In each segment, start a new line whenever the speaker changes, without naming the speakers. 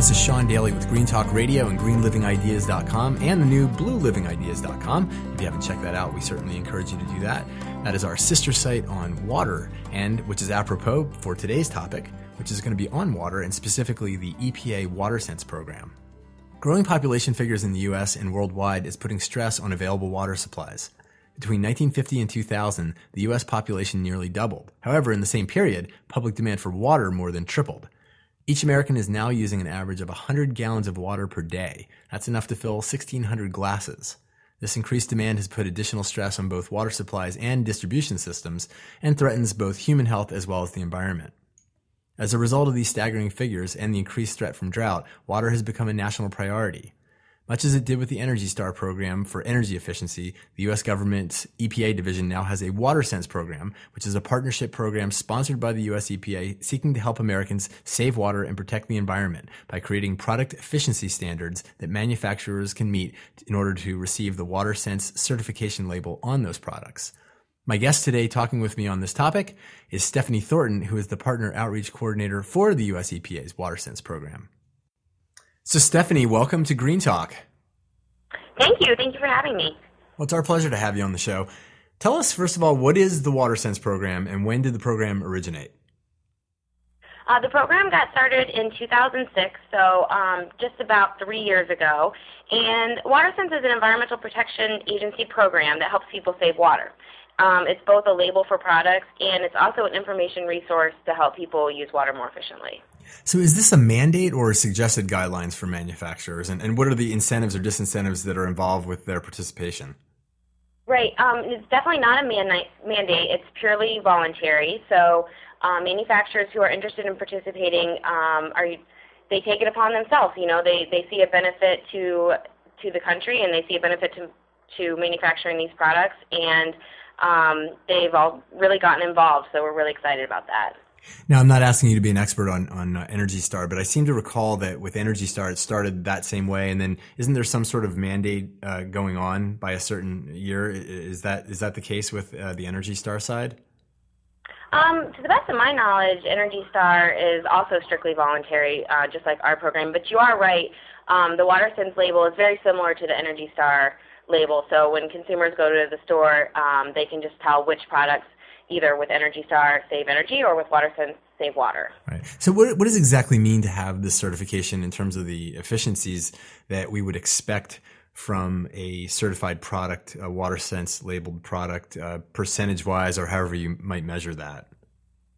This is Sean Daily with Green Talk Radio and greenlivingideas.com and the new bluelivingideas.com. If you haven't checked that out, we certainly encourage you to do that. That is our sister site on water and which is apropos for today's topic, which is going to be on water and specifically the EPA WaterSense program. Growing population figures in the US and worldwide is putting stress on available water supplies. Between 1950 and 2000, the US population nearly doubled. However, in the same period, public demand for water more than tripled. Each American is now using an average of 100 gallons of water per day. That's enough to fill 1,600 glasses. This increased demand has put additional stress on both water supplies and distribution systems and threatens both human health as well as the environment. As a result of these staggering figures and the increased threat from drought, water has become a national priority. Much as it did with the Energy Star program for energy efficiency, the U.S. government's EPA division now has a WaterSense program, which is a partnership program sponsored by the U.S. EPA seeking to help Americans save water and protect the environment by creating product efficiency standards that manufacturers can meet in order to receive the WaterSense certification label on those products. My guest today talking with me on this topic is Stephanie Thornton, who is the partner outreach coordinator for the U.S. EPA's WaterSense program. So, Stephanie, welcome to Green Talk.
Thank you. Thank you for having me.
Well, it's our pleasure to have you on the show. Tell us, first of all, what is the WaterSense program and when did the program originate?
Uh, the program got started in 2006, so um, just about three years ago. And WaterSense is an environmental protection agency program that helps people save water. Um, it's both a label for products and it's also an information resource to help people use water more efficiently.
So, is this a mandate or suggested guidelines for manufacturers? And, and what are the incentives or disincentives that are involved with their participation?
Right. Um, it's definitely not a man- mandate. It's purely voluntary. So, um, manufacturers who are interested in participating um, are they take it upon themselves. You know, they they see a benefit to to the country and they see a benefit to to manufacturing these products, and um, they've all really gotten involved. So, we're really excited about that.
Now, I'm not asking you to be an expert on on uh, Energy Star, but I seem to recall that with Energy Star, it started that same way, and then isn't there some sort of mandate uh, going on by a certain year? Is that is that the case with uh, the Energy Star side?
Um, to the best of my knowledge, Energy Star is also strictly voluntary, uh, just like our program. But you are right. Um, the WaterSense label is very similar to the Energy Star label. So when consumers go to the store, um, they can just tell which products either with Energy Star save energy or with WaterSense save water.
Right. So what, what does exactly mean to have this certification in terms of the efficiencies that we would expect from a certified product, a WaterSense labeled product, uh, percentage wise, or however you might measure that?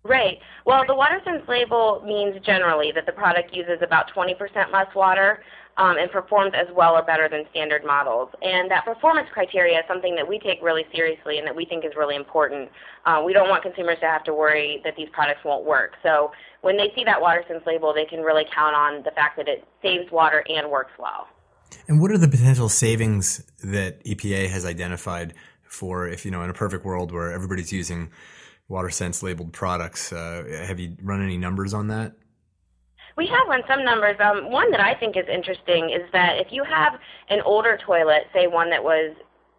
Right. Well, the WaterSense label means generally that the product uses about 20% less water um, and performs as well or better than standard models. And that performance criteria is something that we take really seriously and that we think is really important. Uh, we don't want consumers to have to worry that these products won't work. So when they see that WaterSense label, they can really count on the fact that it saves water and works well.
And what are the potential savings that EPA has identified for if, you know, in a perfect world where everybody's using WaterSense labeled products? Uh, have you run any numbers on that?
We have run some numbers. Um, one that I think is interesting is that if you have an older toilet, say one that was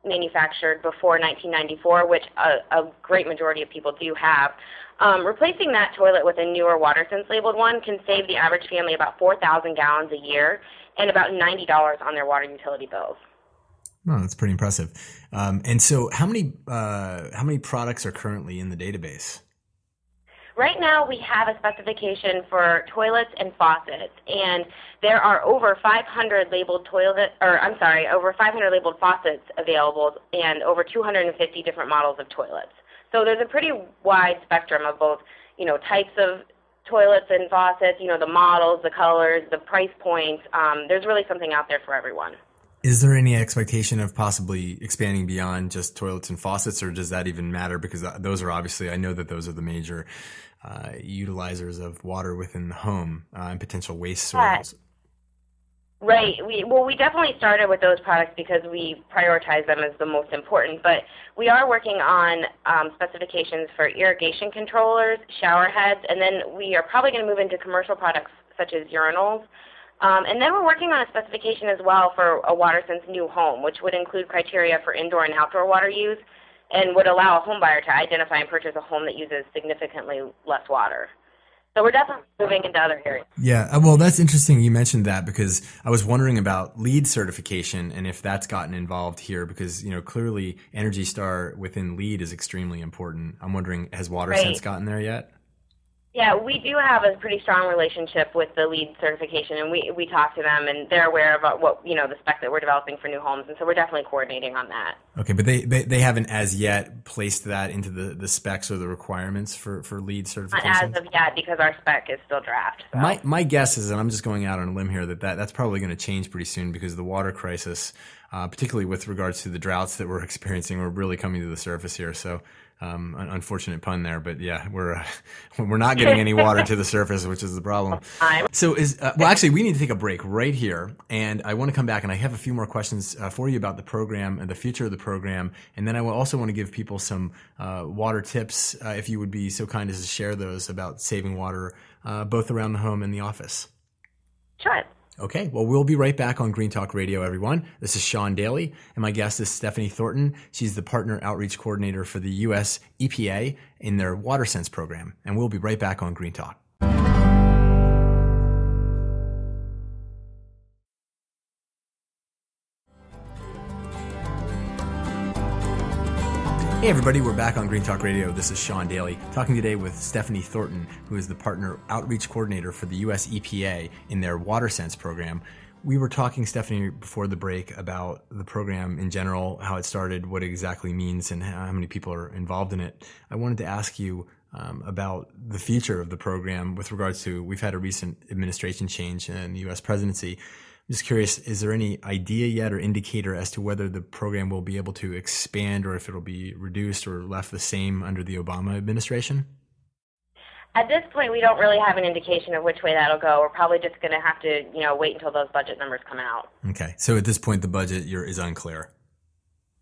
manufactured before 1994, which a, a great majority of people do have, um, replacing that toilet with a newer WaterSense labeled one can save the average family about 4,000 gallons a year and about $90 on their water utility bills.
Oh, that's pretty impressive. Um, and so, how many uh, how many products are currently in the database?
Right now, we have a specification for toilets and faucets, and there are over 500 labeled toilet, or I'm sorry, over 500 labeled faucets available, and over 250 different models of toilets. So there's a pretty wide spectrum of both, you know, types of toilets and faucets, you know, the models, the colors, the price points. Um, there's really something out there for everyone.
Is there any expectation of possibly expanding beyond just toilets and faucets, or does that even matter? Because those are obviously, I know that those are the major uh, utilizers of water within the home uh, and potential waste sources.
Right. We well, we definitely started with those products because we prioritize them as the most important. But we are working on um, specifications for irrigation controllers, shower heads, and then we are probably going to move into commercial products such as urinals. Um, and then we're working on a specification as well for a WaterSense new home, which would include criteria for indoor and outdoor water use, and would allow a home buyer to identify and purchase a home that uses significantly less water. So we're definitely moving into other areas.
Yeah, uh, well, that's interesting. You mentioned that because I was wondering about LEED certification and if that's gotten involved here because you know clearly Energy Star within LEED is extremely important. I'm wondering has WaterSense right. gotten there yet?
Yeah, we do have a pretty strong relationship with the LEED certification, and we we talk to them, and they're aware of what you know the spec that we're developing for new homes, and so we're definitely coordinating on that.
Okay, but they they, they haven't as yet placed that into the, the specs or the requirements for for LEED certification.
Not as of yet, because our spec is still draft.
So. My my guess is, and I'm just going out on a limb here, that, that that's probably going to change pretty soon because of the water crisis, uh, particularly with regards to the droughts that we're experiencing, are really coming to the surface here. So um, an unfortunate pun there, but yeah, we're uh, we're not getting any water to the surface, which is the problem. So is uh, well, actually, we need to take a break right here, and I want to come back, and I have a few more questions uh, for you about the program and the future of the program, and then I also want to give people some uh, water tips, uh, if you would be so kind as to share those about saving water, uh, both around the home and the office.
Sure.
Okay, well, we'll be right back on Green Talk Radio, everyone. This is Sean Daily, and my guest is Stephanie Thornton. She's the Partner Outreach Coordinator for the U.S. EPA in their WaterSense program, and we'll be right back on Green Talk. Hey, everybody, we're back on Green Talk Radio. This is Sean Daily, talking today with Stephanie Thornton, who is the partner outreach coordinator for the U.S. EPA in their WaterSense program. We were talking, Stephanie, before the break about the program in general, how it started, what it exactly means, and how many people are involved in it. I wanted to ask you um, about the future of the program with regards to we've had a recent administration change in the U.S. presidency. I'm just curious, is there any idea yet or indicator as to whether the program will be able to expand or if it'll be reduced or left the same under the Obama administration?
At this point, we don't really have an indication of which way that'll go. We're probably just going to have to, you know, wait until those budget numbers come out.
Okay. So at this point, the budget is unclear.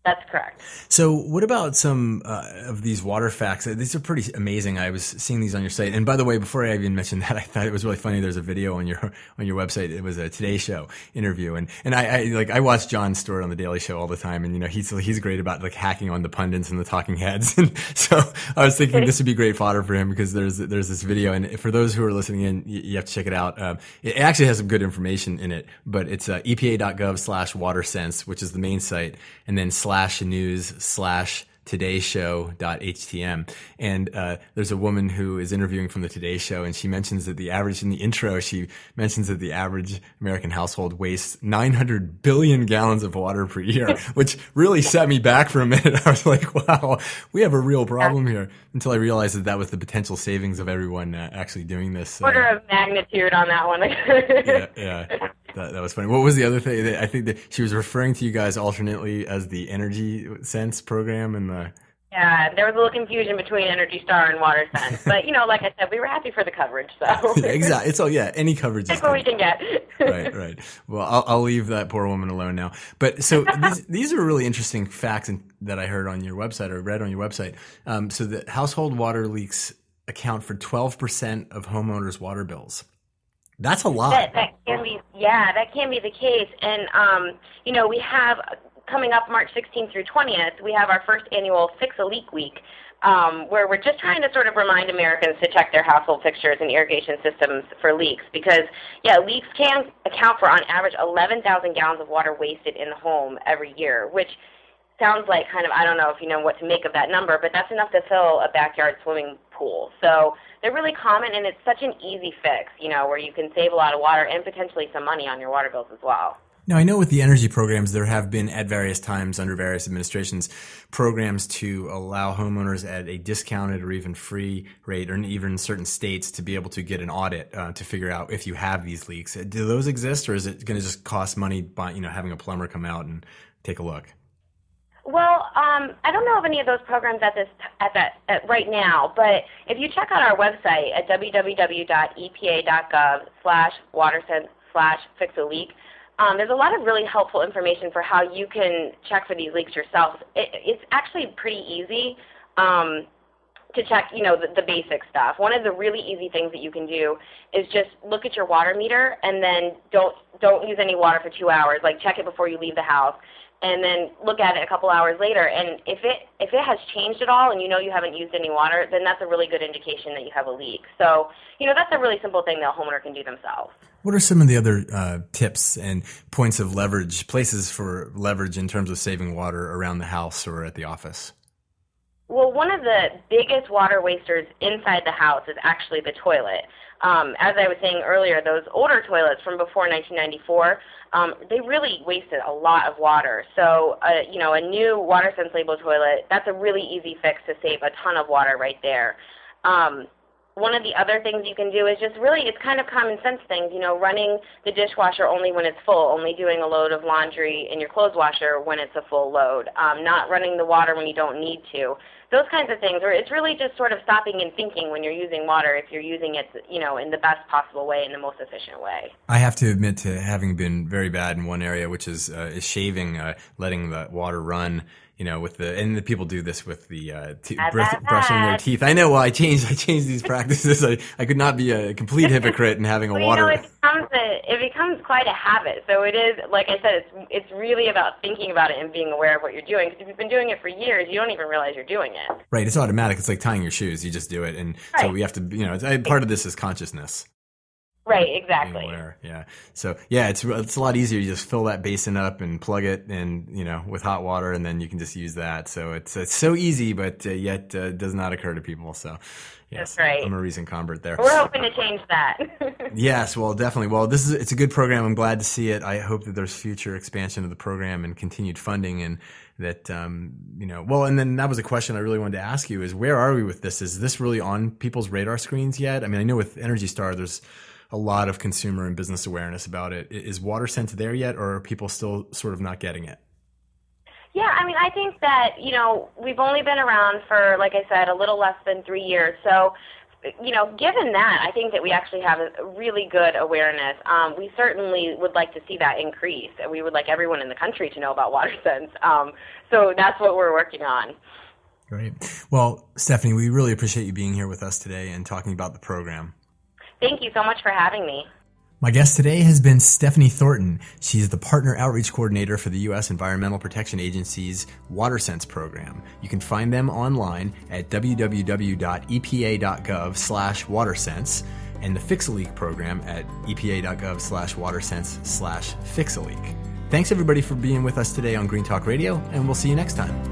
That's correct.
So, what about some uh, of these water facts? These are pretty amazing. I was seeing these on your site, and by the way, before I even mentioned that, I thought it was really funny. There's a video on your on your website. It was a Today Show interview, and and I, I like I watch Jon Stewart on the Daily Show all the time, and you know he's he's great about like hacking on the pundits and the talking heads, and so I was thinking this would be great fodder for him because there's there's this video, and for those who are listening in, you, you have to check it out. Um, it actually has some good information in it, but it's uh, EPA.gov/slash WaterSense, which is the main site, and then slash news slash todayshow.htm. And uh, there's a woman who is interviewing from the Today Show, and she mentions that the average in the intro, she mentions that the average American household wastes 900 billion gallons of water per year, which really set me back for a minute. I was like, wow, we have a real problem here. Until I realized that that was the potential savings of everyone uh, actually doing this.
Uh, Order of magnitude on that one.
yeah, yeah. That, that was funny. What was the other thing? I think that she was referring to you guys alternately as the Energy Sense program and the.
Yeah, there was a little confusion between Energy Star and Water Sense, but you know, like I said, we were happy for the coverage. So
yeah, exactly, it's all yeah, any coverage.
That's what we can get.
right, right. Well, I'll, I'll leave that poor woman alone now. But so these, these are really interesting facts in, that I heard on your website or read on your website. Um, so the household water leaks account for twelve percent of homeowners' water bills. That's a lot.
That, that can be, yeah, that can be the case. And, um, you know, we have coming up March 16th through 20th, we have our first annual Fix a Leak Week, um, where we're just trying to sort of remind Americans to check their household fixtures and irrigation systems for leaks because, yeah, leaks can account for on average 11,000 gallons of water wasted in the home every year, which sounds like kind of I don't know if you know what to make of that number, but that's enough to fill a backyard swimming pool. So they're really common, and it's such an easy fix, you know, where you can save a lot of water and potentially some money on your water bills as well.
Now, I know with the energy programs, there have been at various times under various administrations programs to allow homeowners at a discounted or even free rate, or even in certain states, to be able to get an audit uh, to figure out if you have these leaks. Do those exist, or is it going to just cost money by you know having a plumber come out and take a look?
Um, I don't know of any of those programs at this at that at right now, but if you check out our website at www.epa.gov/watersense slash fix a leak, um, there's a lot of really helpful information for how you can check for these leaks yourself. It, it's actually pretty easy um, to check, you know, the, the basic stuff. One of the really easy things that you can do is just look at your water meter and then don't don't use any water for two hours. Like check it before you leave the house, and then look at it a couple hours later. And if it if it has changed at all, and you know you haven't used any water, then that's a really good indication that you have a leak. So you know that's a really simple thing that a homeowner can do themselves.
What are some of the other uh, tips and points of leverage, places for leverage in terms of saving water around the house or at the office?
Well, one of the biggest water wasters inside the house is actually the toilet. Um, as I was saying earlier, those older toilets from before 1994, um, they really wasted a lot of water. So, uh, you know, a new WaterSense label toilet, that's a really easy fix to save a ton of water right there. Um, one of the other things you can do is just really it's kind of common sense things you know running the dishwasher only when it's full only doing a load of laundry in your clothes washer when it's a full load um, not running the water when you don't need to. Those kinds of things or it's really just sort of stopping and thinking when you're using water if you're using it you know in the best possible way in the most efficient way.
I have to admit to having been very bad in one area which is, uh, is shaving uh, letting the water run you know, with the and the people do this with the uh, t- brushing their teeth. I know. Well, I changed. I changed these practices. I, I could not be a complete hypocrite in having a
well,
water.
You know, it becomes a, it becomes quite a habit. So it is, like I said, it's it's really about thinking about it and being aware of what you're doing. Because if you've been doing it for years, you don't even realize you're doing it.
Right. It's automatic. It's like tying your shoes. You just do it, and right. so we have to. You know, part of this is consciousness.
Right, exactly.
Yeah. So yeah, it's it's a lot easier. You just fill that basin up and plug it, and you know, with hot water, and then you can just use that. So it's it's so easy, but uh, yet uh, does not occur to people. So
yes, That's right.
I'm a recent convert there.
We're hoping to change that.
yes, well, definitely. Well, this is it's a good program. I'm glad to see it. I hope that there's future expansion of the program and continued funding and that um, you know well and then that was a question i really wanted to ask you is where are we with this is this really on people's radar screens yet i mean i know with energy star there's a lot of consumer and business awareness about it. Is WaterSense there yet, or are people still sort of not getting it?
Yeah, I mean, I think that you know we've only been around for, like I said, a little less than three years. So, you know, given that, I think that we actually have a really good awareness. Um, we certainly would like to see that increase, and we would like everyone in the country to know about WaterSense. Um, so that's what we're working on.
Great. Well, Stephanie, we really appreciate you being here with us today and talking about the program.
Thank you so much for having me.
My guest today has been Stephanie Thornton. She's the Partner Outreach Coordinator for the U.S. Environmental Protection Agency's WaterSense program. You can find them online at www.epa.gov slash watersense and the Fix-A-Leak program at epa.gov slash watersense slash Fix-A-Leak. Thanks everybody for being with us today on Green Talk Radio, and we'll see you next time.